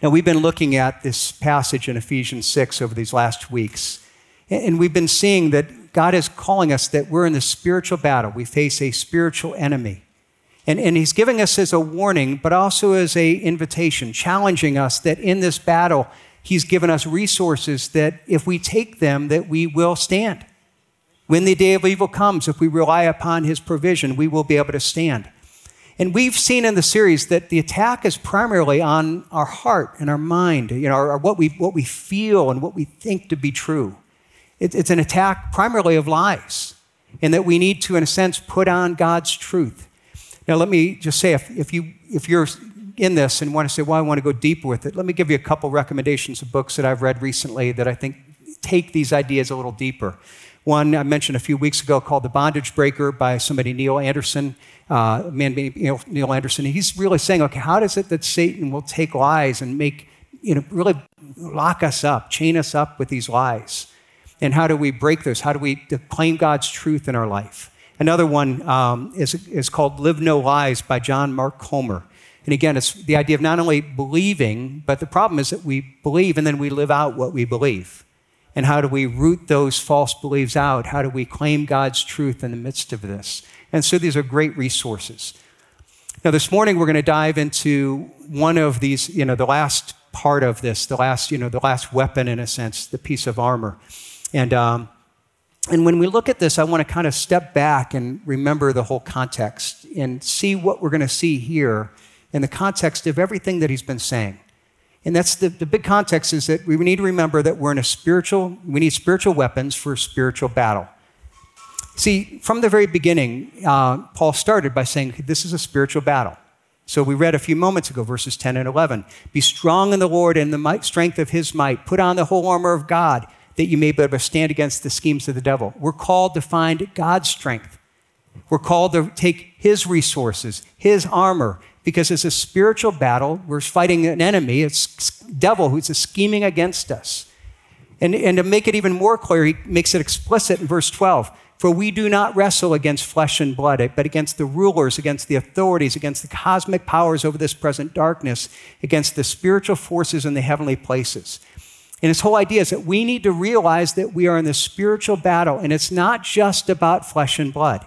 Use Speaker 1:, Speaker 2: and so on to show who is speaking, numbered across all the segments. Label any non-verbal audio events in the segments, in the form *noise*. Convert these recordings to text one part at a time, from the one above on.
Speaker 1: Now, we've been looking at this passage in Ephesians 6 over these last weeks, and we've been seeing that God is calling us that we're in the spiritual battle. We face a spiritual enemy. And, and he's giving us as a warning, but also as a invitation, challenging us that in this battle, he's given us resources that if we take them, that we will stand. When the day of evil comes, if we rely upon his provision, we will be able to stand. And we've seen in the series that the attack is primarily on our heart and our mind, you know, or what we, what we feel and what we think to be true. It, it's an attack primarily of lies, and that we need to, in a sense, put on God's truth. Now, let me just say if, if, you, if you're in this and want to say, well, I want to go deeper with it, let me give you a couple recommendations of books that I've read recently that I think take these ideas a little deeper. One I mentioned a few weeks ago called The Bondage Breaker by somebody, Neil Anderson uh, man, know, Neil Anderson. And He's really saying, okay, how does it that Satan will take lies and make, you know, really lock us up, chain us up with these lies? And how do we break those? How do we claim God's truth in our life? Another one um, is, is called Live No Lies by John Mark Comer. And again, it's the idea of not only believing, but the problem is that we believe and then we live out what we believe. And how do we root those false beliefs out? How do we claim God's truth in the midst of this? And so these are great resources. Now, this morning we're going to dive into one of these, you know, the last part of this, the last, you know, the last weapon in a sense, the piece of armor. And, um, and when we look at this, I want to kind of step back and remember the whole context and see what we're going to see here in the context of everything that he's been saying. And that's the, the big context is that we need to remember that we're in a spiritual, we need spiritual weapons for a spiritual battle. See, from the very beginning, uh, Paul started by saying, This is a spiritual battle. So we read a few moments ago, verses 10 and 11. Be strong in the Lord and the might, strength of his might. Put on the whole armor of God that you may be able to stand against the schemes of the devil. We're called to find God's strength. We're called to take his resources, his armor, because it's a spiritual battle. We're fighting an enemy, it's devil who's scheming against us. And, and to make it even more clear, he makes it explicit in verse 12. For we do not wrestle against flesh and blood, but against the rulers, against the authorities, against the cosmic powers over this present darkness, against the spiritual forces in the heavenly places. And his whole idea is that we need to realize that we are in this spiritual battle, and it's not just about flesh and blood.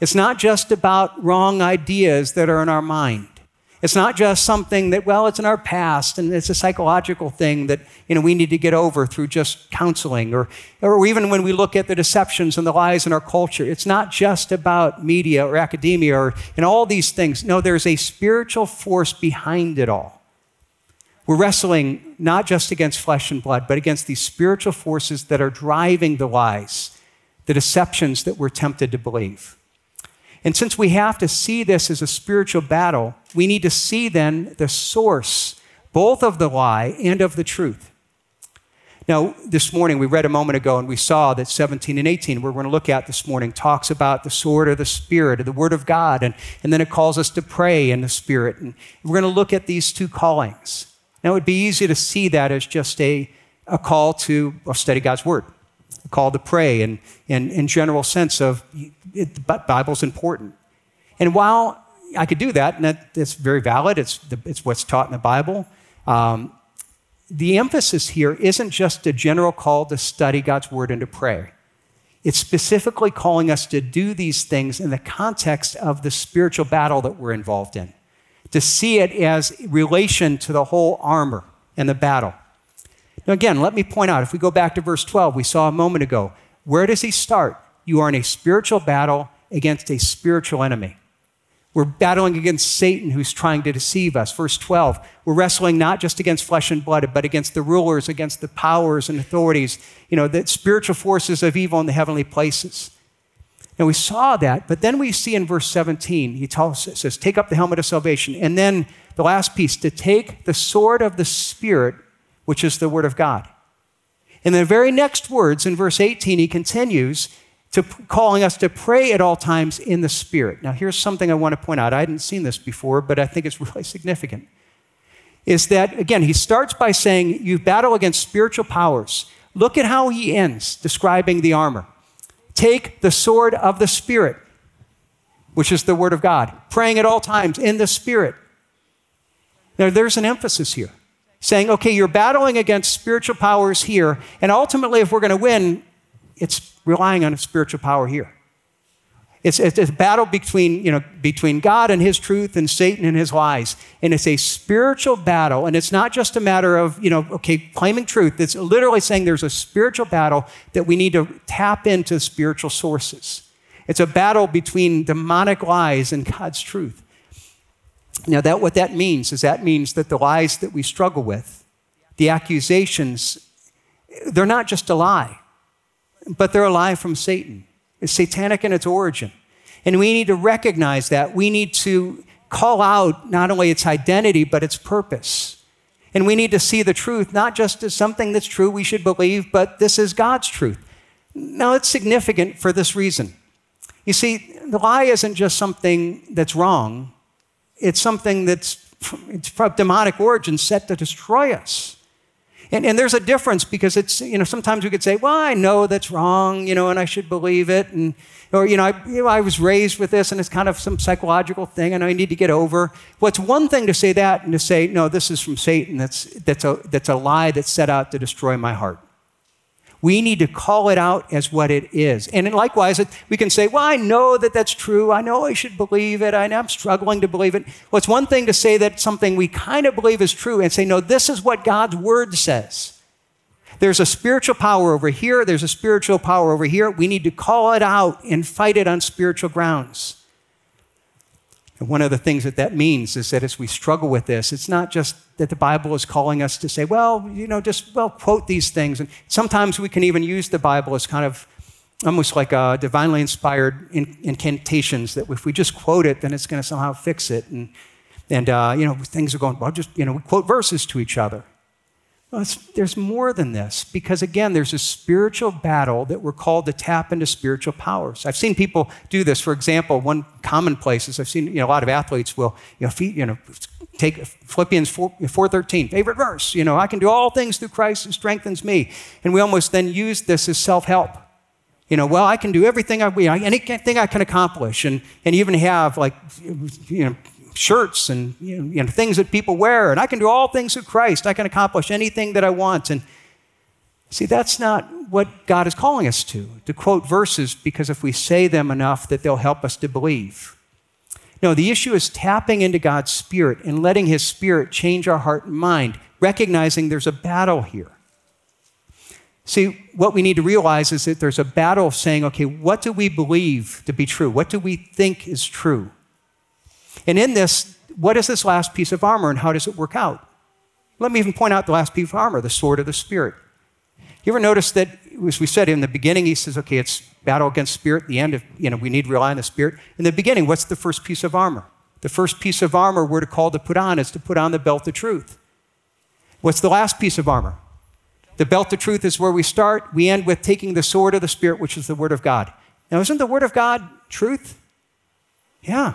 Speaker 1: It's not just about wrong ideas that are in our mind. It's not just something that, well, it's in our past and it's a psychological thing that you know, we need to get over through just counseling. Or, or even when we look at the deceptions and the lies in our culture, it's not just about media or academia or and all these things. No, there's a spiritual force behind it all. We're wrestling not just against flesh and blood, but against these spiritual forces that are driving the lies, the deceptions that we're tempted to believe. And since we have to see this as a spiritual battle, we need to see then the source, both of the lie and of the truth. Now, this morning, we read a moment ago and we saw that 17 and 18, we're going to look at this morning, talks about the sword of the Spirit, the Word of God, and, and then it calls us to pray in the Spirit. And we're going to look at these two callings. Now, it would be easy to see that as just a, a call to well, study God's Word call to pray and in general sense of it, the Bible's important. And while I could do that, and that, it's very valid, it's, the, it's what's taught in the Bible, um, the emphasis here isn't just a general call to study God's word and to pray. It's specifically calling us to do these things in the context of the spiritual battle that we're involved in, to see it as relation to the whole armor and the battle. Now, again, let me point out if we go back to verse 12, we saw a moment ago, where does he start? You are in a spiritual battle against a spiritual enemy. We're battling against Satan who's trying to deceive us. Verse 12, we're wrestling not just against flesh and blood, but against the rulers, against the powers and authorities, you know, the spiritual forces of evil in the heavenly places. And we saw that, but then we see in verse 17, he tells, says, Take up the helmet of salvation. And then the last piece, to take the sword of the Spirit, which is the Word of God. In the very next words, in verse 18, he continues to calling us to pray at all times in the Spirit. Now, here's something I want to point out. I hadn't seen this before, but I think it's *laughs* really significant. Is that, again, he starts by saying, You battle against spiritual powers. Look at how he ends describing the armor. Take the sword of the Spirit, which is the Word of God, praying at all times in the Spirit. Now, there's an emphasis here. Saying, okay, you're battling against spiritual powers here, and ultimately, if we're going to win, it's relying on a spiritual power here. It's, it's a battle between, you know, between God and his truth and Satan and his lies. And it's a spiritual battle. And it's not just a matter of, you know, okay, claiming truth. It's literally saying there's a spiritual battle that we need to tap into spiritual sources. It's a battle between demonic lies and God's truth. Now, that, what that means is that means that the lies that we struggle with, the accusations, they're not just a lie, but they're a lie from Satan. It's satanic in its origin. And we need to recognize that. We need to call out not only its identity, but its purpose. And we need to see the truth not just as something that's true we should believe, but this is God's truth. Now, it's significant for this reason. You see, the lie isn't just something that's wrong, it's something that's it's from demonic origin set to destroy us. And, and there's a difference because it's, you know, sometimes we could say, well, I know that's wrong, you know, and I should believe it. And, or, you know, I, you know, I was raised with this and it's kind of some psychological thing and I need to get over. Well, it's one thing to say that and to say, no, this is from Satan. That's, that's, a, that's a lie that's set out to destroy my heart. We need to call it out as what it is. And likewise, we can say, Well, I know that that's true. I know I should believe it. I know I'm struggling to believe it. Well, it's one thing to say that something we kind of believe is true and say, No, this is what God's word says. There's a spiritual power over here, there's a spiritual power over here. We need to call it out and fight it on spiritual grounds. And one of the things that that means is that as we struggle with this, it's not just that the Bible is calling us to say, well, you know, just, well, quote these things. And sometimes we can even use the Bible as kind of almost like uh, divinely inspired incantations that if we just quote it, then it's going to somehow fix it. And, and uh, you know, things are going, well, just, you know, we quote verses to each other. Well, there's more than this because, again, there's a spiritual battle that we're called to tap into spiritual powers. I've seen people do this. For example, one commonplace is I've seen you know, a lot of athletes will you know, feed, you know take Philippians 4, 4.13, favorite verse. You know, I can do all things through Christ who strengthens me. And we almost then use this as self-help. You know, well, I can do everything I, you know, anything I can accomplish. And, and even have like, you know, shirts and you know, you know, things that people wear, and I can do all things through Christ. I can accomplish anything that I want. And see, that's not what God is calling us to, to quote verses because if we say them enough that they'll help us to believe. No, the issue is tapping into God's Spirit and letting His Spirit change our heart and mind, recognizing there's a battle here. See, what we need to realize is that there's a battle of saying, okay, what do we believe to be true? What do we think is true? And in this, what is this last piece of armor and how does it work out? Let me even point out the last piece of armor, the sword of the Spirit. You ever notice that, as we said in the beginning, he says, okay, it's battle against spirit. The end of, you know, we need to rely on the Spirit. In the beginning, what's the first piece of armor? The first piece of armor we're to call to put on is to put on the belt of truth. What's the last piece of armor? The belt of truth is where we start. We end with taking the sword of the Spirit, which is the Word of God. Now, isn't the Word of God truth? Yeah.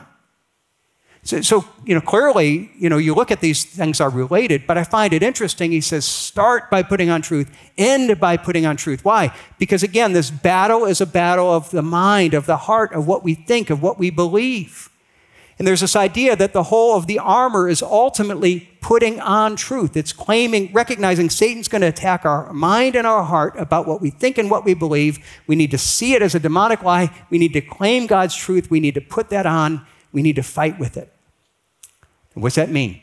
Speaker 1: So, so, you know, clearly, you know, you look at these things are related, but I find it interesting. He says, start by putting on truth, end by putting on truth. Why? Because again, this battle is a battle of the mind, of the heart, of what we think, of what we believe. And there's this idea that the whole of the armor is ultimately putting on truth. It's claiming, recognizing Satan's going to attack our mind and our heart about what we think and what we believe. We need to see it as a demonic lie. We need to claim God's truth. We need to put that on we need to fight with it. And what's that mean?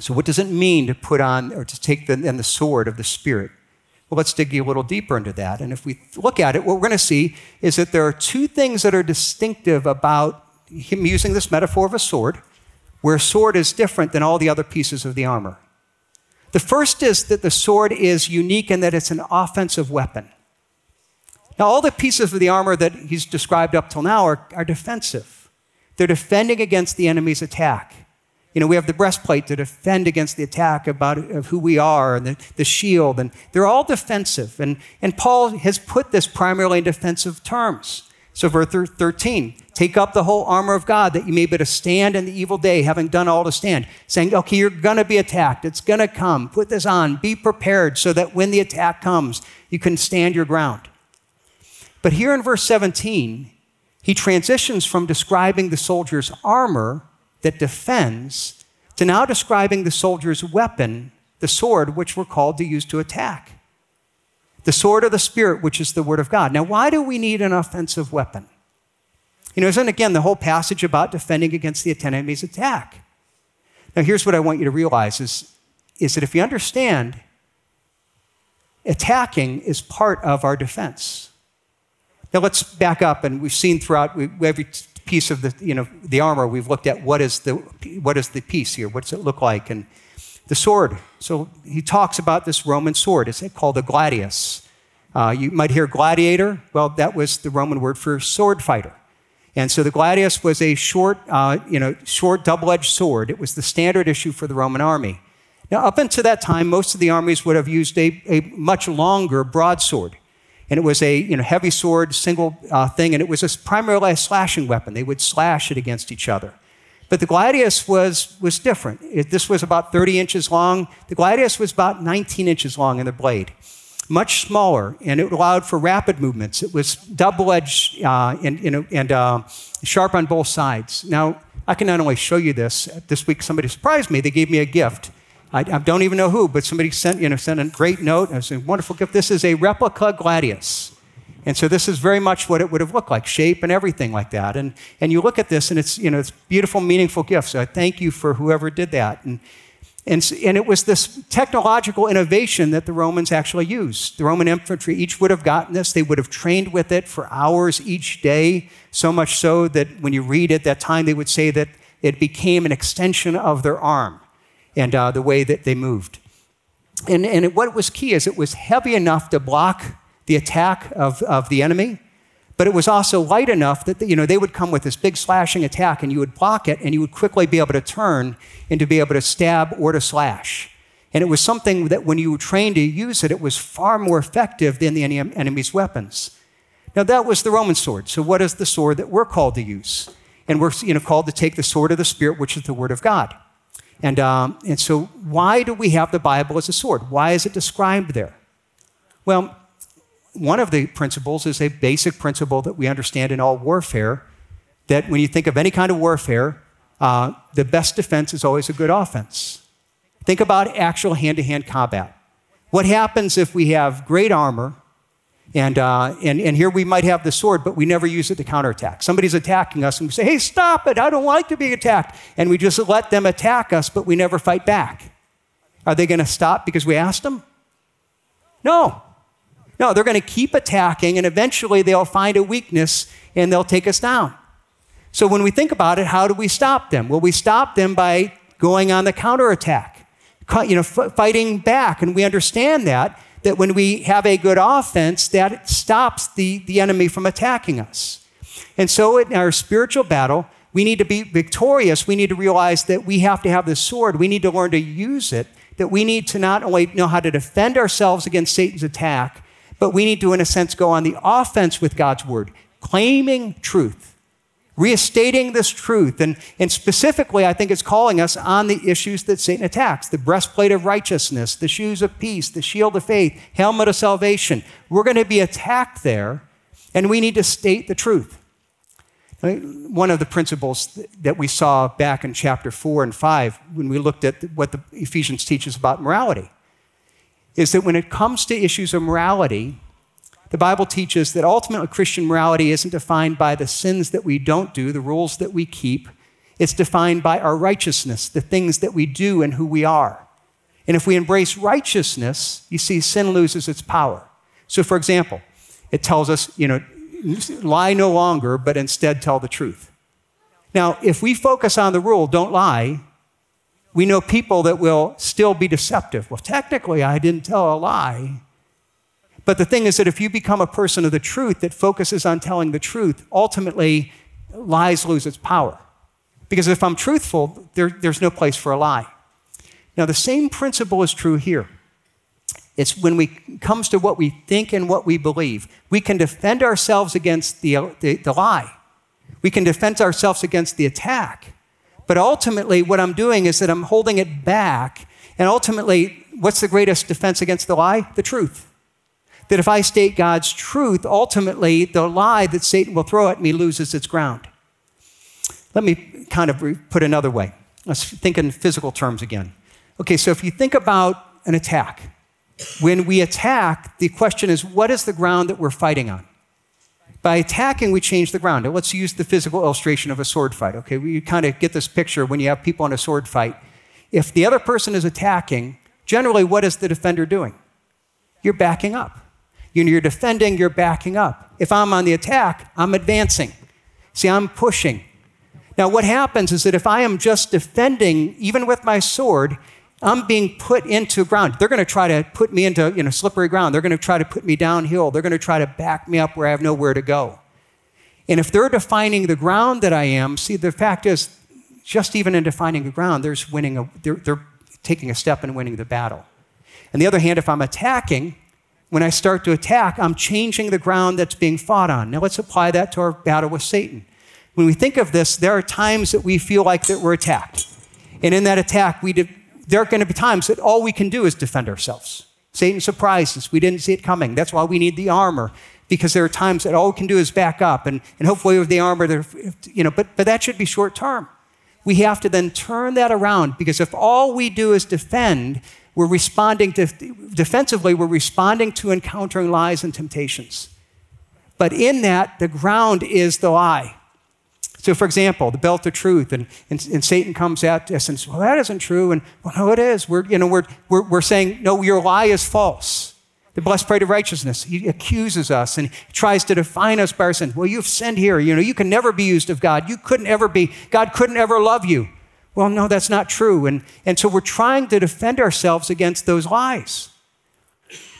Speaker 1: So, what does it mean to put on or to take the, the sword of the Spirit? Well, let's dig a little deeper into that. And if we look at it, what we're going to see is that there are two things that are distinctive about him using this metaphor of a sword, where a sword is different than all the other pieces of the armor. The first is that the sword is unique in that it's an offensive weapon. Now, all the pieces of the armor that he's described up till now are, are defensive. They're defending against the enemy's attack. You know, we have the breastplate to defend against the attack about of who we are, and the, the shield, and they're all defensive. And, and Paul has put this primarily in defensive terms. So, verse 13, take up the whole armor of God that you may be able to stand in the evil day, having done all to stand. Saying, okay, you're going to be attacked. It's going to come. Put this on. Be prepared so that when the attack comes, you can stand your ground. But here in verse 17, he transitions from describing the soldier's armor that defends to now describing the soldier's weapon the sword which we're called to use to attack. The sword of the Spirit, which is the Word of God. Now, why do we need an offensive weapon? You know, isn't again the whole passage about defending against the enemy's attack? Now, here's what I want you to realize is, is that if you understand, attacking is part of our defense. Now, let's back up, and we've seen throughout every piece of the, you know, the armor, we've looked at what is, the, what is the piece here, what does it look like, and the sword. So he talks about this Roman sword. It's called a gladius. Uh, you might hear gladiator. Well, that was the Roman word for sword fighter. And so the gladius was a short, uh, you know, short double-edged sword. It was the standard issue for the Roman army. Now, up until that time, most of the armies would have used a, a much longer broadsword. And it was a you know, heavy sword, single uh, thing, and it was a, primarily a slashing weapon. They would slash it against each other. But the gladius was, was different. It, this was about 30 inches long. The gladius was about 19 inches long in the blade much smaller, and it allowed for rapid movements. It was double edged uh, and, you know, and uh, sharp on both sides. Now, I can not only show you this, this week somebody surprised me. They gave me a gift. I, I don't even know who, but somebody sent, you know, sent a great note. It was a wonderful gift. This is a replica gladius. And so this is very much what it would have looked like, shape and everything like that. And, and you look at this and it's, you know, it's beautiful, meaningful gift. So I thank you for whoever did that. And, and, and it was this technological innovation that the Romans actually used. The Roman infantry each would have gotten this. They would have trained with it for hours each day, so much so that when you read at that time, they would say that it became an extension of their arm and uh, the way that they moved. And, and what was key is it was heavy enough to block the attack of, of the enemy, but it was also light enough that you know, they would come with this big slashing attack and you would block it and you would quickly be able to turn and to be able to stab or to slash. And it was something that when you were trained to use it, it was far more effective than the enemy's weapons. Now, that was the Roman sword. So, what is the sword that we're called to use? And we're you know, called to take the sword of the Spirit, which is the Word of God. And, um, and so, why do we have the Bible as a sword? Why is it described there? Well, one of the principles is a basic principle that we understand in all warfare that when you think of any kind of warfare, uh, the best defense is always a good offense. Think about actual hand to hand combat. What happens if we have great armor and, uh, and, and here we might have the sword, but we never use it to counterattack. Somebody's attacking us, and we say, hey, stop it, I don't like to be attacked. And we just let them attack us, but we never fight back. Are they going to stop because we asked them? No. No, they're going to keep attacking, and eventually they'll find a weakness and they'll take us down. So when we think about it, how do we stop them? Well, we stop them by going on the counterattack, you know, f- fighting back. And we understand that, that when we have a good offense, that stops the, the enemy from attacking us. And so in our spiritual battle, we need to be victorious. We need to realize that we have to have the sword. We need to learn to use it, that we need to not only know how to defend ourselves against Satan's attack, but we need to, in a sense, go on the offense with God's word, claiming truth, restating this truth. And, and specifically, I think it's calling us on the issues that Satan attacks the breastplate of righteousness, the shoes of peace, the shield of faith, helmet of salvation. We're going to be attacked there, and we need to state the truth. One of the principles that we saw back in chapter 4 and 5 when we looked at what the Ephesians teaches about morality is that when it comes to issues of morality, the Bible teaches that ultimately Christian morality isn't defined by the sins that we don't do, the rules that we keep. It's defined by our righteousness, the things that we do and who we are. And if we embrace righteousness, you see, sin loses its power. So, for example, it tells us, you know, lie no longer, but instead tell the truth. Now, if we focus on the rule, don't lie, we know people that will still be deceptive. Well, technically, I didn't tell a lie. But the thing is that if you become a person of the truth that focuses on telling the truth, ultimately, lies lose its power. Because if I'm truthful, there, there's no place for a lie. Now, the same principle is true here. It's when we comes to what we think and what we believe. We can defend ourselves against the, the, the lie. We can defend ourselves against the attack. But ultimately, what I'm doing is that I'm holding it back. And ultimately, what's the greatest defense against the lie? The truth. That if I state God's truth, ultimately, the lie that Satan will throw at me loses its ground. Let me kind of put another way. Let's think in physical terms again. Okay, so if you think about an attack. When we attack, the question is what is the ground that we're fighting on? By attacking, we change the ground. Now, let's use the physical illustration of a sword fight. Okay, we kind of get this picture when you have people in a sword fight. If the other person is attacking, generally, what is the defender doing? You're backing up. You're defending, you're backing up. If I'm on the attack, I'm advancing. See, I'm pushing. Now, what happens is that if I am just defending, even with my sword, I'm being put into ground. They're going to try to put me into you know, slippery ground. They're going to try to put me downhill. They're going to try to back me up where I have nowhere to go. And if they're defining the ground that I am, see, the fact is, just even in defining the ground, there's winning a, they're, they're taking a step and winning the battle. On the other hand, if I'm attacking, when I start to attack, I'm changing the ground that's being fought on. Now let's apply that to our battle with Satan. When we think of this, there are times that we feel like that we're attacked. And in that attack, we de- there are going to be times that all we can do is defend ourselves. Satan surprised us. We didn't see it coming. That's why we need the armor, because there are times that all we can do is back up, and, and hopefully with the armor, you know, but, but that should be short term. We have to then turn that around, because if all we do is defend, we're responding to, defensively, we're responding to encountering lies and temptations. But in that, the ground is the lie. So, for example, the belt of truth, and, and, and, Satan comes at us and says, Well, that isn't true. And, well, no, it is. We're, you know, we're, we're, we're saying, No, your lie is false. The blessed of righteousness, he accuses us and tries to define us by our sin. Well, you've sinned here. You know, you can never be used of God. You couldn't ever be, God couldn't ever love you. Well, no, that's not true. And, and so we're trying to defend ourselves against those lies.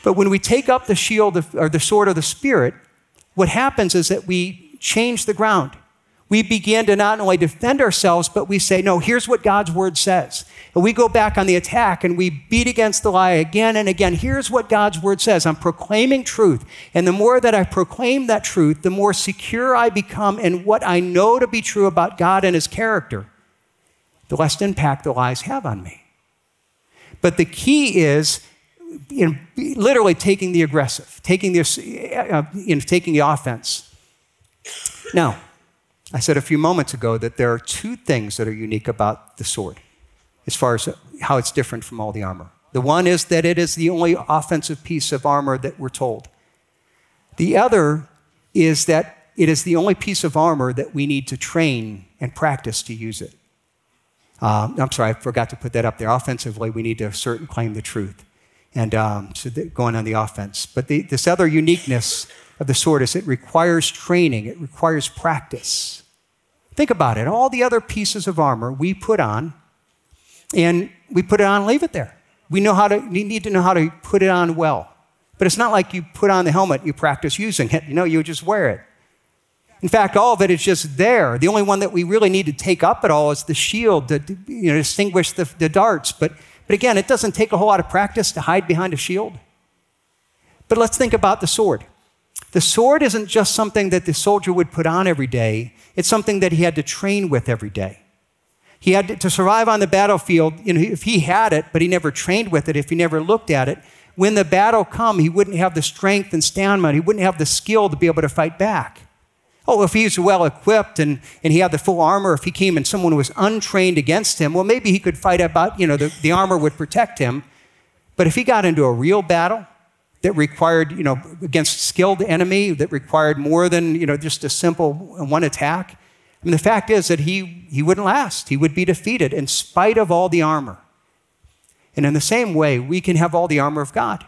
Speaker 1: But when we take up the shield of, or the sword of the Spirit, what happens is that we change the ground we begin to not only defend ourselves, but we say, no, here's what God's word says. And we go back on the attack and we beat against the lie again and again. Here's what God's word says I'm proclaiming truth. And the more that I proclaim that truth, the more secure I become in what I know to be true about God and his character, the less impact the lies have on me. But the key is in literally taking the aggressive, taking the, uh, in taking the offense. Now, I said a few moments ago that there are two things that are unique about the sword as far as how it's different from all the armor. The one is that it is the only offensive piece of armor that we're told. The other is that it is the only piece of armor that we need to train and practice to use it. Uh, I'm sorry, I forgot to put that up there. Offensively, we need to assert and claim the truth, and um, so going on the offense. But the, this other uniqueness of the sword is it requires training, it requires practice. Think about it. All the other pieces of armor we put on, and we put it on and leave it there. We know how to, we need to know how to put it on well. But it's not like you put on the helmet, you practice using it. You know, you just wear it. In fact, all of it is just there. The only one that we really need to take up at all is the shield to you know, distinguish the, the darts. But, but again, it doesn't take a whole lot of practice to hide behind a shield. But let's think about the sword. The sword isn't just something that the soldier would put on every day, it's something that he had to train with every day. He had to, to survive on the battlefield, you know, if he had it, but he never trained with it, if he never looked at it, when the battle come, he wouldn't have the strength and stamina, he wouldn't have the skill to be able to fight back. Oh, if he's well equipped and, and he had the full armor, if he came and someone was untrained against him, well, maybe he could fight about, you know, the, the armor would protect him. But if he got into a real battle, that required, you know, against skilled enemy, that required more than, you know, just a simple one attack. I mean, the fact is that he, he wouldn't last. He would be defeated in spite of all the armor. And in the same way, we can have all the armor of God.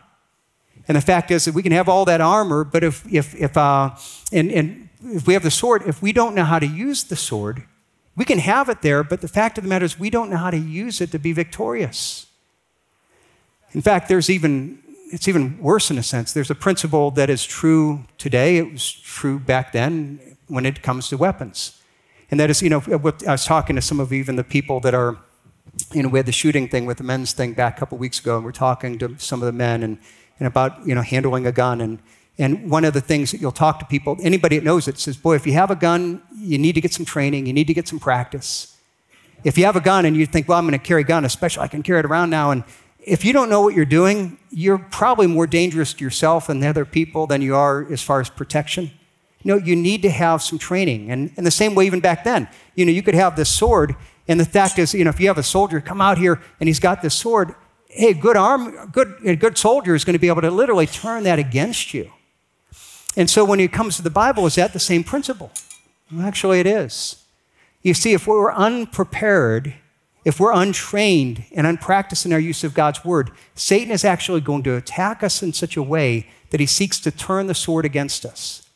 Speaker 1: And the fact is that we can have all that armor, but if, if, if, uh, and, and if we have the sword, if we don't know how to use the sword, we can have it there, but the fact of the matter is we don't know how to use it to be victorious. In fact, there's even it's even worse in a sense. There's a principle that is true today, it was true back then when it comes to weapons. And that is, you know, I was talking to some of even the people that are, you know, we had the shooting thing with the men's thing back a couple weeks ago, and we're talking to some of the men and, and about, you know, handling a gun. And, and one of the things that you'll talk to people, anybody that knows it says, boy, if you have a gun, you need to get some training, you need to get some practice. If you have a gun and you think, well, I'm going to carry a gun, especially I can carry it around now, and if you don't know what you're doing, you're probably more dangerous to yourself and the other people than you are as far as protection. You know, you need to have some training. And in the same way, even back then, you know, you could have this sword, and the fact is, you know, if you have a soldier come out here and he's got this sword, hey, good arm, good, a good soldier is going to be able to literally turn that against you. And so when it comes to the Bible, is that the same principle? Well, actually, it is. You see, if we're unprepared, if we're untrained and unpracticed in our use of God's word, Satan is actually going to attack us in such a way that he seeks to turn the sword against us.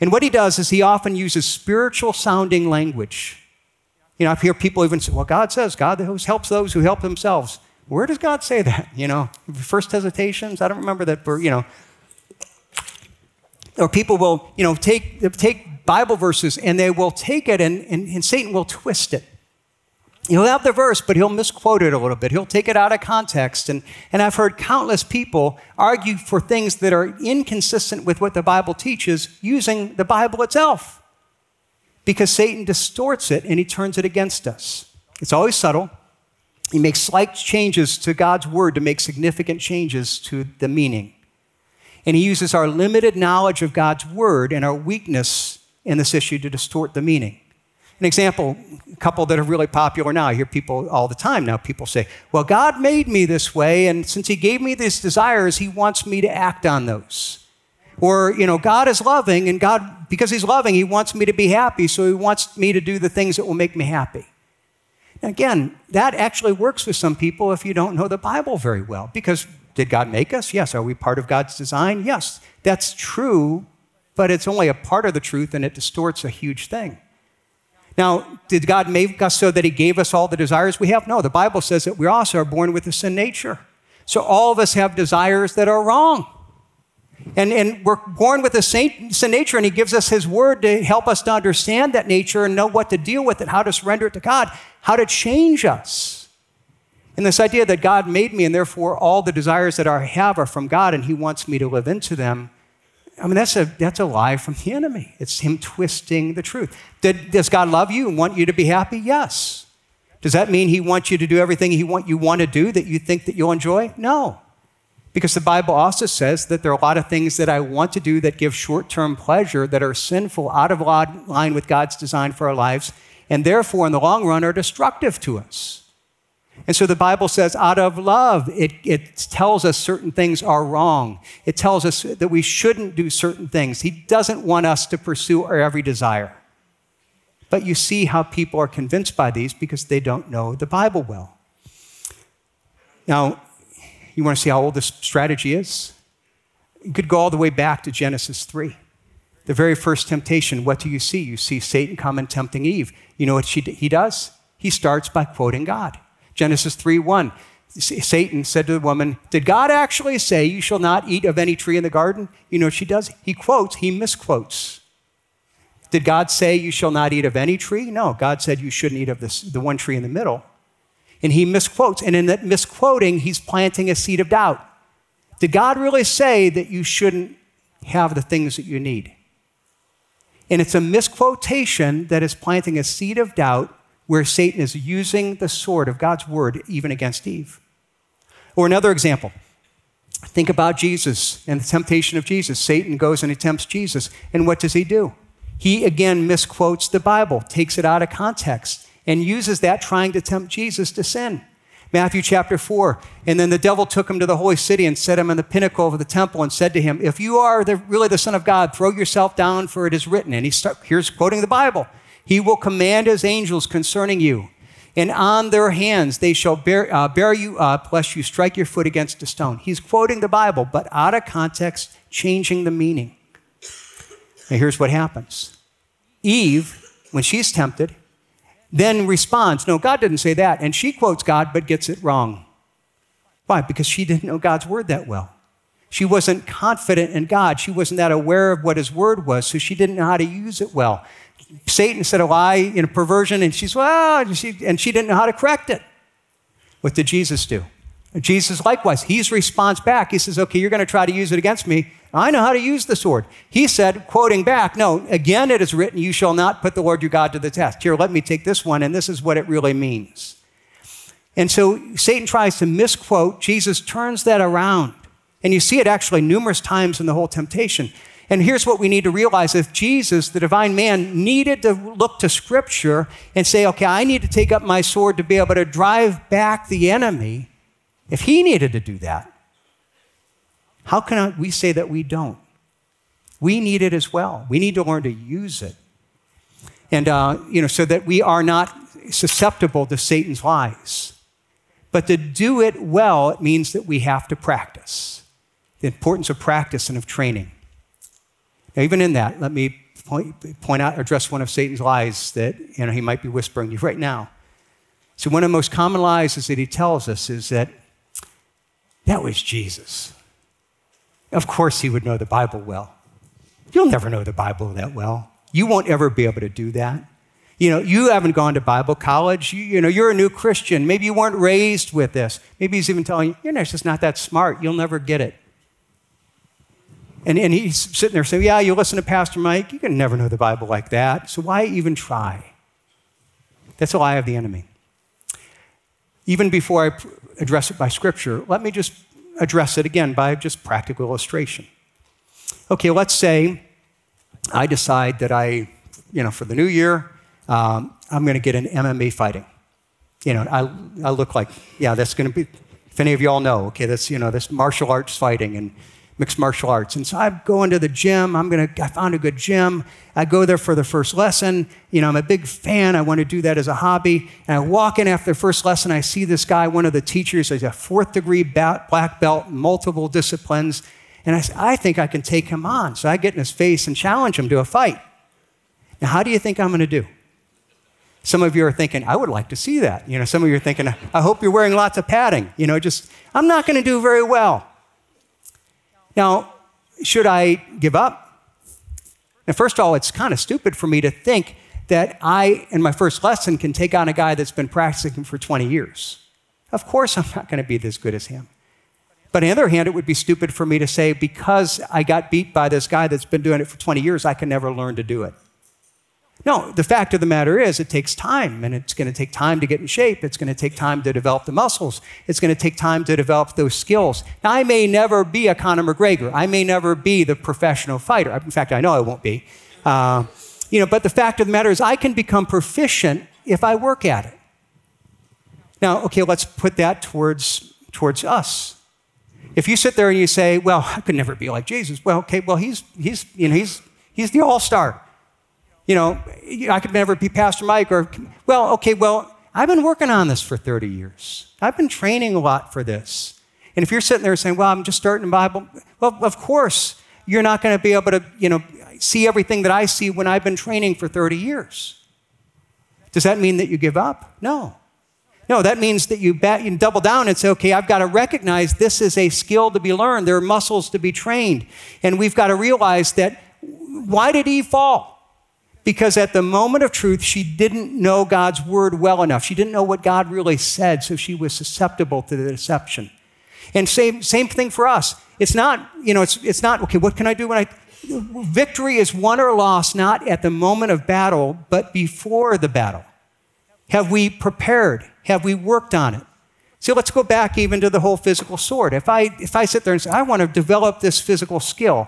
Speaker 1: And what he does is he often uses spiritual sounding language. You know, I hear people even say, well, God says God helps those who help themselves. Where does God say that? You know, first hesitations, I don't remember that, you know. Or people will, you know, take, take Bible verses and they will take it and, and, and Satan will twist it. He'll have the verse, but he'll misquote it a little bit. He'll take it out of context. And, and I've heard countless people argue for things that are inconsistent with what the Bible teaches using the Bible itself because Satan distorts it and he turns it against us. It's always subtle. He makes slight changes to God's word to make significant changes to the meaning. And he uses our limited knowledge of God's word and our weakness in this issue to distort the meaning. An example, a couple that are really popular now. I hear people all the time now. People say, Well, God made me this way, and since He gave me these desires, He wants me to act on those. Or, you know, God is loving, and God, because He's loving, He wants me to be happy, so He wants me to do the things that will make me happy. Again, that actually works with some people if you don't know the Bible very well. Because did God make us? Yes. Are we part of God's design? Yes. That's true, but it's only a part of the truth and it distorts a huge thing. Now, did God make us so that He gave us all the desires we have? No, the Bible says that we also are born with a sin nature. So all of us have desires that are wrong. And, and we're born with a sin nature, and He gives us His word to help us to understand that nature and know what to deal with it, how to surrender it to God, how to change us. And this idea that God made me, and therefore all the desires that I have are from God, and He wants me to live into them I mean, that's a, that's a lie from the enemy. It's him twisting the truth. Did, does God love you and want you to be happy? Yes. Does that mean he wants you to do everything he want, you want to do that you think that you'll enjoy? No. Because the Bible also says that there are a lot of things that I want to do that give short term pleasure that are sinful, out of line with God's design for our lives, and therefore, in the long run, are destructive to us. And so the Bible says, out of love, it, it tells us certain things are wrong. It tells us that we shouldn't do certain things. He doesn't want us to pursue our every desire. But you see how people are convinced by these because they don't know the Bible well. Now, you want to see how old this strategy is? You could go all the way back to Genesis 3. The very first temptation, what do you see? You see Satan come and tempting Eve. You know what she, he does? He starts by quoting God. Genesis 3 1. Satan said to the woman, Did God actually say, You shall not eat of any tree in the garden? You know she does? He quotes, he misquotes. Did God say, You shall not eat of any tree? No, God said, You shouldn't eat of this, the one tree in the middle. And he misquotes. And in that misquoting, he's planting a seed of doubt. Did God really say that you shouldn't have the things that you need? And it's a misquotation that is planting a seed of doubt where Satan is using the sword of God's word even against Eve. Or another example. Think about Jesus and the temptation of Jesus. Satan goes and tempts Jesus. And what does he do? He again misquotes the Bible, takes it out of context, and uses that trying to tempt Jesus to sin. Matthew chapter 4. And then the devil took him to the holy city and set him on the pinnacle of the temple and said to him, If you are the, really the Son of God, throw yourself down, for it is written. And he start, here's quoting the Bible. He will command his angels concerning you, and on their hands they shall bear, uh, bear you up, lest you strike your foot against a stone. He's quoting the Bible, but out of context, changing the meaning. Now, here's what happens Eve, when she's tempted, then responds, No, God didn't say that. And she quotes God, but gets it wrong. Why? Because she didn't know God's word that well. She wasn't confident in God. She wasn't that aware of what his word was, so she didn't know how to use it well. Satan said a lie in a perversion, and she's, well, and she, and she didn't know how to correct it. What did Jesus do? Jesus, likewise, he's response back. He says, Okay, you're going to try to use it against me. I know how to use the sword. He said, quoting back, No, again it is written, You shall not put the Lord your God to the test. Here, let me take this one, and this is what it really means. And so Satan tries to misquote. Jesus turns that around. And you see it actually numerous times in the whole temptation. And here's what we need to realize if Jesus, the divine man, needed to look to Scripture and say, okay, I need to take up my sword to be able to drive back the enemy, If he needed to do that, how can we say that we don't? We need it as well. We need to learn to use it. And, uh, you know, so that we are not susceptible to Satan's lies. But to do it well, it means that we have to practice. The importance of practice and of training. Now, even in that, let me point, point out, address one of Satan's lies that you know, he might be whispering to you right now. So, one of the most common lies is that he tells us is that that was Jesus. Of course, he would know the Bible well. You'll never know the Bible that well. You won't ever be able to do that. You know, you haven't gone to Bible college. You, you know, you're a new Christian. Maybe you weren't raised with this. Maybe he's even telling you, you're just not that smart. You'll never get it. And, and he's sitting there saying, Yeah, you listen to Pastor Mike, you can never know the Bible like that. So why even try? That's a lie of the enemy. Even before I address it by scripture, let me just address it again by just practical illustration. Okay, let's say I decide that I, you know, for the new year, um, I'm going to get an MMA fighting. You know, I, I look like, yeah, that's going to be, if any of you all know, okay, that's, you know, this martial arts fighting and mixed martial arts. And so I go into the gym. I'm to, I found a good gym. I go there for the first lesson. You know, I'm a big fan. I want to do that as a hobby. And I walk in after the first lesson. I see this guy, one of the teachers, he's a fourth degree black belt, multiple disciplines. And I I think I can take him on. So I get in his face and challenge him to a fight. Now, how do you think I'm going to do? Some of you are thinking, I would like to see that. You know, some of you are thinking, I hope you're wearing lots of padding. You know, just, I'm not going to do very well. Now, should I give up? Now, first of all, it's kind of stupid for me to think that I, in my first lesson, can take on a guy that's been practicing for 20 years. Of course, *laughs* I'm not going to be as good as him. But on the other hand, it would be stupid for me to say, because I got beat by this guy that's been doing it for 20 years, I can never learn to do it. No, the fact of the matter is, it takes time, and it's going to take time to get in shape. It's going to take time to develop the muscles. It's going to take time to develop those skills. Now, I may never be a Conor McGregor. I may never be the professional fighter. In fact, I know I won't be. Uh, you know, but the fact of the matter is, I can become proficient if I work at it. Now, okay, let's put that towards, towards us. If you sit there and you say, "Well, I could never be like Jesus," well, okay, well, he's he's you know he's he's the all star you know, I could never be Pastor Mike or, well, okay, well, I've been working on this for 30 years. I've been training a lot for this. And if you're sitting there saying, well, I'm just starting the Bible, well, of course, you're not going to be able to, you know, see everything that I see when I've been training for 30 years. Does that mean that you give up? No. No, that means that you, bat, you double down and say, okay, I've got to recognize this is a skill to be learned. There are muscles to be trained. And we've got to realize that why did Eve fall? Because at the moment of truth, she didn't know God's word well enough. She didn't know what God really said, so she was susceptible to the deception. And same, same thing for us. It's not, you know, it's, it's not, okay, what can I do when I. Victory is won or lost not at the moment of battle, but before the battle. Have we prepared? Have we worked on it? So let's go back even to the whole physical sword. If I, if I sit there and say, I want to develop this physical skill,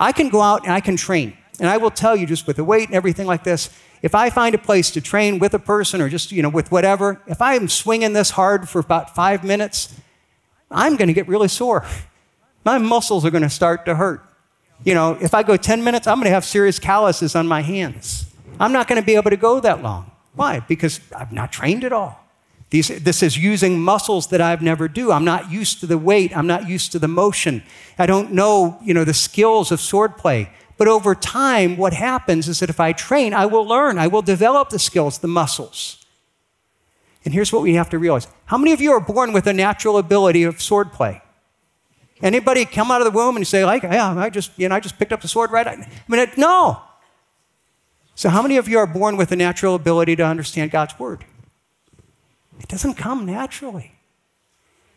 Speaker 1: I can go out and I can train. And I will tell you, just with the weight and everything like this, if I find a place to train with a person or just, you know, with whatever, if I'm swinging this hard for about five minutes, I'm going to get really sore. My muscles are going to start to hurt. You know, if I go 10 minutes, I'm going to have serious calluses on my hands. I'm not going to be able to go that long. Why? Because I've not trained at all. These, this is using muscles that I've never do. I'm not used to the weight. I'm not used to the motion. I don't know, you know, the skills of swordplay. But over time, what happens is that if I train, I will learn, I will develop the skills, the muscles. And here's what we have to realize how many of you are born with a natural ability of swordplay? Anybody come out of the womb and say, like, yeah, I just, you know, I just picked up the sword right? I mean, no. So, how many of you are born with a natural ability to understand God's word? It doesn't come naturally.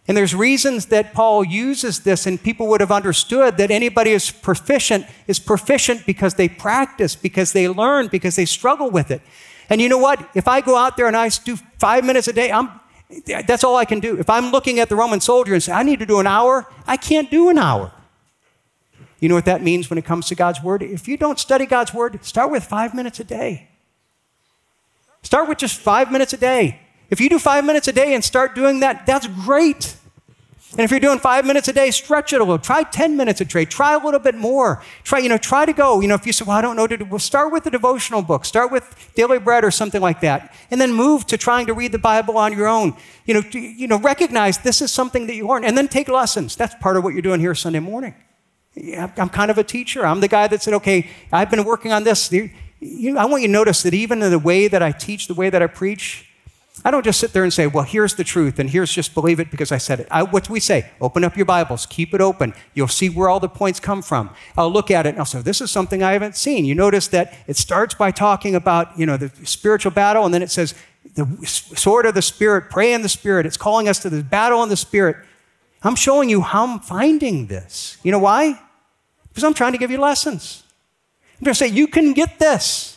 Speaker 1: And there's reasons that Paul uses this, and people would have understood that anybody who's proficient is proficient because they practice, because they learn, because they struggle with it. And you know what? If I go out there and I do five minutes a day, I'm, that's all I can do. If I'm looking at the Roman soldier and say, I need to do an hour, I can't do an hour. You know what that means when it comes to God's Word? If you don't study God's Word, start with five minutes a day. Start with just five minutes a day. If you do five minutes a day and start doing that, that's great. And if you're doing five minutes a day, stretch it a little. Try 10 minutes a day. Try a little bit more. Try, you know, try to go. You know, if you say, well, I don't know to do, well, start with a devotional book. Start with Daily Bread or something like that. And then move to trying to read the Bible on your own. You know, to, you know, recognize this is something that you learn. And then take lessons. That's part of what you're doing here Sunday morning. I'm kind of a teacher. I'm the guy that said, okay, I've been working on this. You I want you to notice that even in the way that I teach, the way that I preach, I don't just sit there and say, well, here's the truth, and here's just believe it because I said it. I, what do we say? Open up your Bibles, keep it open. You'll see where all the points come from. I'll look at it and I'll say, this is something I haven't seen. You notice that it starts by talking about, you know, the spiritual battle, and then it says, the sword of the Spirit, pray in the Spirit. It's calling us to the battle in the Spirit. I'm showing you how I'm finding this. You know why? Because I'm trying to give you lessons. I'm to say, you can get this.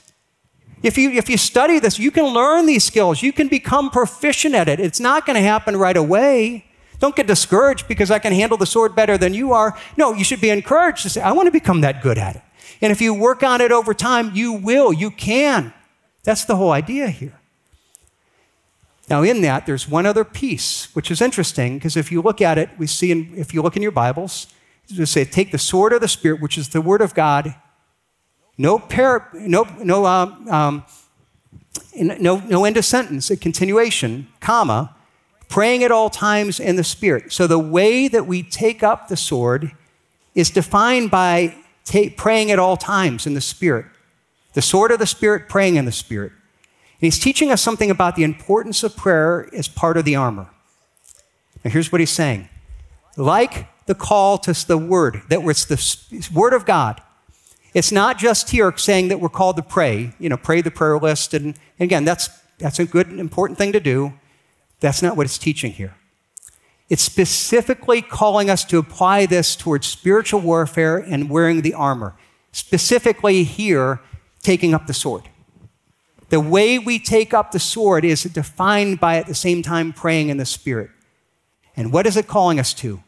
Speaker 1: If you, if you study this, you can learn these skills. You can become proficient at it. It's not going to happen right away. Don't get discouraged because I can handle the sword better than you are. No, you should be encouraged to say, I want to become that good at it. And if you work on it over time, you will, you can. That's the whole idea here. Now, in that, there's one other piece, which is interesting because if you look at it, we see, in, if you look in your Bibles, it say, take the sword of the Spirit, which is the Word of God, no, no, no, um, um, no, no end of sentence, a continuation, comma, praying at all times in the Spirit. So the way that we take up the sword is defined by ta- praying at all times in the Spirit. The sword of the Spirit, praying in the Spirit. And he's teaching us something about the importance of prayer as part of the armor. Now, here's what he's saying like the call to the word, that it's the word of God, it's not just here saying that we're called to pray, you know, pray the prayer list. And, again, that's, that's a good, important thing to do. That's not what it's teaching here. It's specifically calling us to apply this towards spiritual warfare and wearing the armor. Specifically, here, taking up the sword. The way we take up the sword is defined by at the same time praying in the Spirit. And what is it calling us to?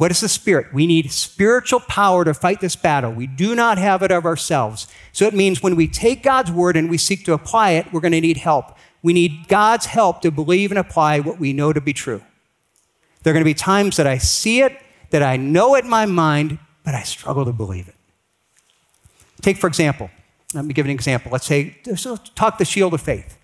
Speaker 1: What is the Spirit? We need spiritual power to fight this battle. We do not have it of ourselves. So it means when we take God's word and we seek to apply it, we're going to need help. We need God's help to believe and apply what we know to be true. There are going to be times that I see it, that I know it in my mind, but I struggle to believe it. Take, for example, let me give an example. Let's say, so talk the shield of faith.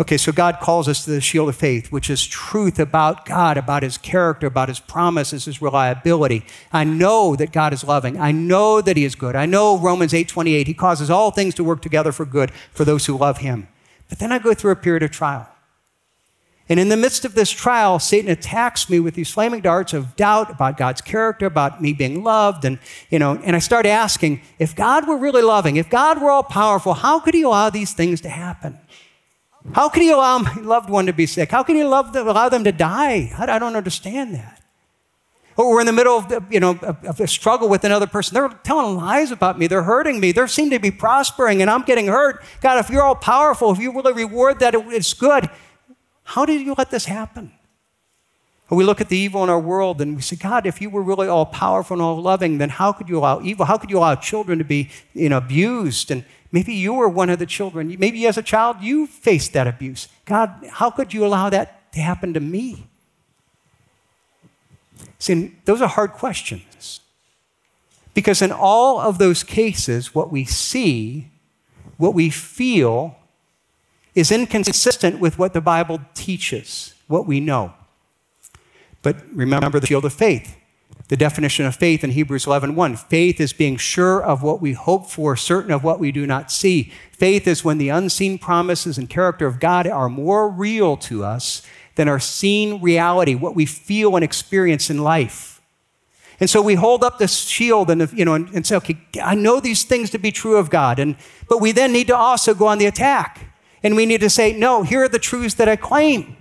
Speaker 1: Okay, so God calls us to the shield of faith, which is truth about God, about his character, about his promises, his reliability. I know that God is loving. I know that he is good. I know Romans 8:28, he causes all things to work together for good for those who love him. But then I go through a period of trial. And in the midst of this trial, Satan attacks me with these flaming darts of doubt about God's character, about me being loved. And, you know, and I start asking, if God were really loving, if God were all powerful, how could he allow these things to happen? How can you allow my loved one to be sick? How can you love them, allow them to die? I, don't understand that. Or we're in the middle of, the, you know, of a struggle with another person. They're telling lies about me. They're hurting me. They seem to be prospering, and I'm getting hurt. God, if you're all powerful, if you really reward that, it's good. How did you let this happen? Or we look at the evil in our world and we say, God, if you were really all powerful and all loving, then how could you allow evil? How could you allow children to be you know, abused and Maybe you were one of the children. Maybe as a child you faced that abuse. God, how could you allow that to happen to me? See, those are hard questions. Because in all of those cases, what we see, what we feel, is inconsistent with what the Bible teaches, what we know. But remember the shield of faith the definition of faith in Hebrews 11:1. Faith is being sure of what we hope for, certain of what we do not see. Faith is when the unseen promises and character of God are more real to us than our seen reality, what we feel and experience in life. And so we hold up this shield and, you know, and, and say, okay, I know these things to be true of God. And, but we then need to also go on the attack. And we need to say, no, here are the truths that I claim.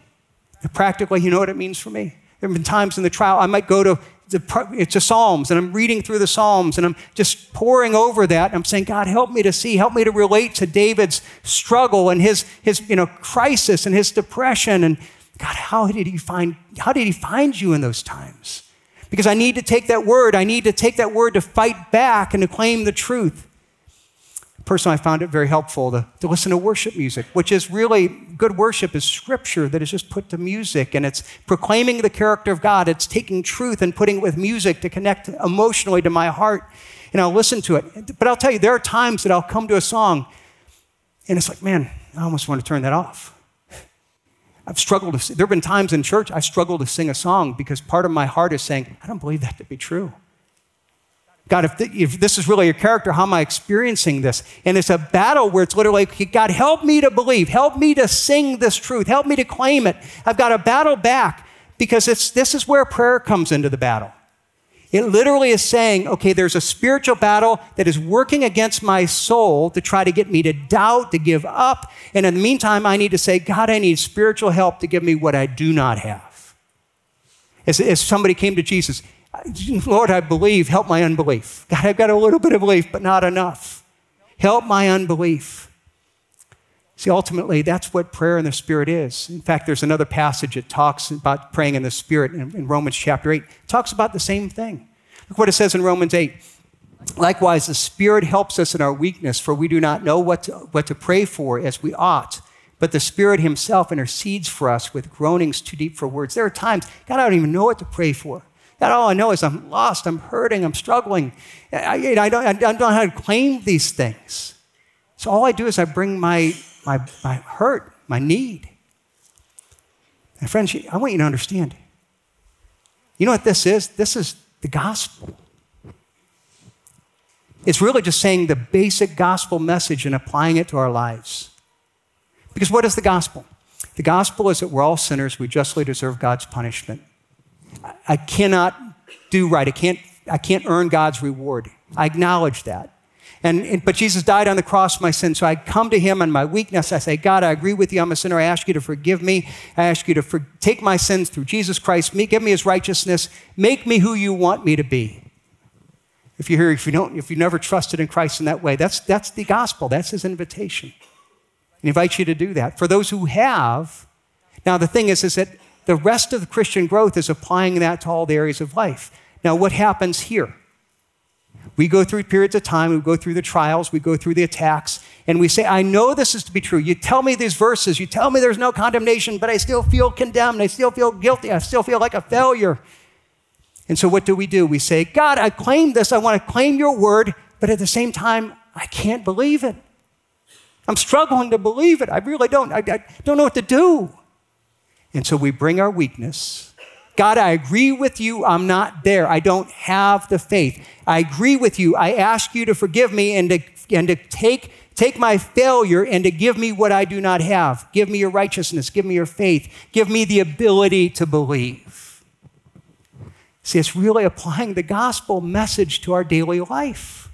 Speaker 1: And practically, you know what it means for me. There have been times in the trial I might go to it's a Psalms, and I'm reading through the Psalms, and I'm just poring over that. I'm saying, God, help me to see, help me to relate to David's struggle and his, his you know, crisis and his depression. And God, how did he find, how did he find you in those times? Because I need to take that word, I need to take that word to fight back and to claim the truth. Personally, I found it very helpful to, to listen to worship music, which is really good worship is scripture that is just put to music and it's proclaiming the character of God. It's taking truth and putting it with music to connect emotionally to my heart. And I'll listen to it. But I'll tell you, there are times that I'll come to a song and it's like, man, I almost want to turn that off. I've struggled to, there have been times in church I struggle to sing a song because part of my heart is saying, I don't believe that to be true. God, if, th- if this is really your character, how am I experiencing this? And it's a battle where it's literally, God, help me to believe. Help me to sing this truth. Help me to claim it. I've got to battle back because this is where prayer comes into the battle. It literally is saying, okay, there's a spiritual battle that is working against my soul to try to get me to doubt, to give up. And in the meantime, I need to say, God, I need spiritual help to give me what I do not have. As, as somebody came to Jesus, *laughs* Lord, I believe, help my unbelief. God, I've got a little bit of belief, but not enough. Help my unbelief. See, ultimately, that's what prayer in the Spirit is. In fact, there's another passage that talks about praying in the Spirit in, Romans chapter 8. It talks about the same thing. Look what it says in Romans 8. Likewise, the Spirit helps us in our weakness, for we do not know what to, what to pray for as we ought. But the Spirit Himself intercedes for us with groanings too deep for words. There are times, God, I don't even know what to pray for. All I know is I'm lost, I'm hurting, I'm struggling. I, I, don't, I don't know how to claim these things. So all I do is I bring my, my, my hurt, my need. And friends, I want you to understand. You know what this is? This is the gospel. It's really just saying the basic gospel message and applying it to our lives. Because what is the gospel? The gospel is that we're all sinners, we justly deserve God's punishment. I cannot do right. I can't, I can't earn God's reward. I acknowledge that. And, and, but Jesus died on the cross for my sin. So I come to him in my weakness. I say, God, I agree with you. I'm a sinner. I ask you to forgive me. I ask you to for, take my sins through Jesus Christ. Me, give me his righteousness. Make me who you want me to be. If you're here, if you don't, if you never trusted in Christ in that way, that's, that's the gospel. That's his invitation. He invites you to do that. For those who have, now the thing is, is that the rest of the Christian growth is applying that to all the areas of life. Now, what happens here? We go through periods of time, we go through the trials, we go through the attacks, and we say, I know this is to be true. You tell me these verses, you tell me there's no condemnation, but I still feel condemned, I still feel guilty, I still feel like a failure. And so, what do we do? We say, God, I claim this, I want to claim your word, but at the same time, I can't believe it. I'm struggling to believe it. I really don't. I, I don't know what to do. And so we bring our weakness. God, I agree with you. I'm not there. I don't have the faith. I agree with you. I ask you to forgive me and to, and to take, take my failure and to give me what I do not have. Give me your righteousness. Give me your faith. Give me the ability to believe. See, it's really applying the gospel message to our daily life.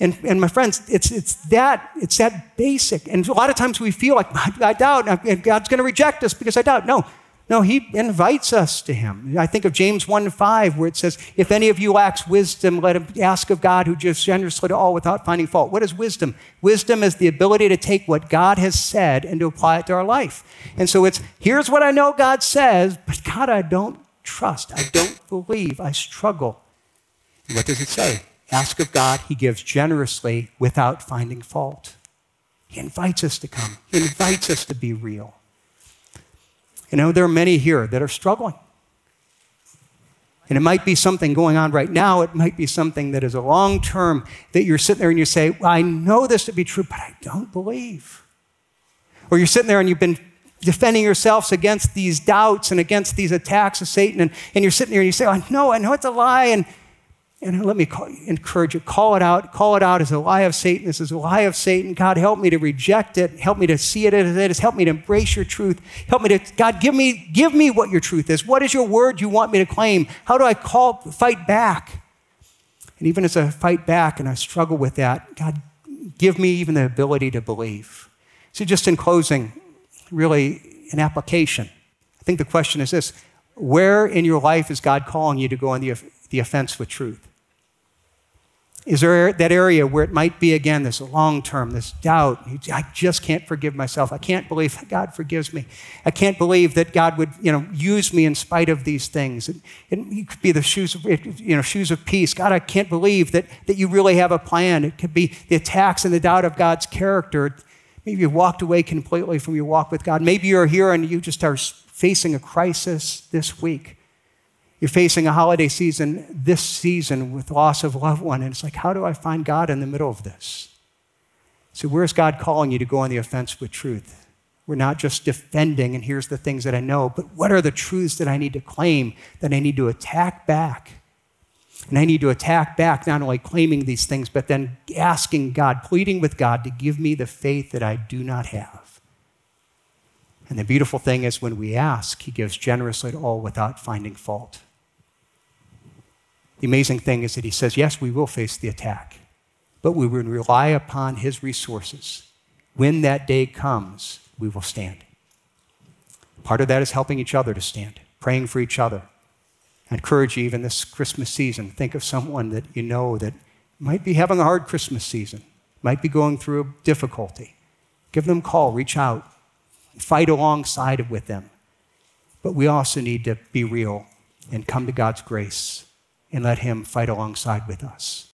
Speaker 1: And, and my friends, it's, it's, that, it's that basic. And a lot of times we feel like, I doubt, God's going to reject us because I doubt. No, no, He invites us to Him. I think of James 1 5, where it says, If any of you lacks wisdom, let him ask of God who gives generously to all without finding fault. What is wisdom? Wisdom is the ability to take what God has said and to apply it to our life. And so it's, here's what I know God says, but God, I don't trust. I don't believe. I struggle. what does it say? Ask of God, He gives generously without finding fault. He invites us to come, He invites us to be real. You know, there are many here that are struggling. And it might be something going on right now. It might be something that is a long term that you're sitting there and you say, well, I know this to be true, but I don't believe. Or you're sitting there and you've been defending yourselves against these doubts and against these attacks of Satan, and, and you're sitting there and you say, I know, I know it's a lie, and, and let me call, encourage you, call it out. Call it out as a lie of Satan. This is a lie of Satan. God, help me to reject it. Help me to see it as it is. Help me to embrace your truth. Help me to, God, give me, give me what your truth is. What is your word you want me to claim? How do I call, fight back? And even as I fight back and I struggle with that, God, give me even the ability to believe. So, just in closing, really an application. I think the question is this Where in your life is God calling you to go on the, the offense with truth? Is there that area where it might be again this long term, this doubt? I just can't forgive myself. I can't believe God forgives me. I can't believe that God would, you know, use me in spite of these things. It, it could be the shoes of, you know, shoes of peace. God, I can't believe that, that you really have a plan. It could be the attacks and the doubt of God's character. Maybe you walked away completely from your walk with God. Maybe you're here and you just are facing a crisis this week. You're facing a holiday season this season with loss of loved one, and it's like, how do I find God in the middle of this? So, where's God calling you to go on the offense with truth? We're not just defending, and here's the things that I know, but what are the truths that I need to claim, that I need to attack back? And I need to attack back, not only claiming these things, but then asking God, pleading with God to give me the faith that I do not have. And the beautiful thing is when we ask, He gives generously to all without finding fault. The amazing thing is that he says, yes, we will face the attack, but we will rely upon his resources. When that day comes, we will stand. Part of that is helping each other to stand, praying for each other. I encourage you, even this Christmas season, think of someone that you know that might be having a hard Christmas season, might be going through a difficulty. Give them a call, reach out, fight alongside with them. But we also need to be real and come to God's grace and let Him fight alongside with us.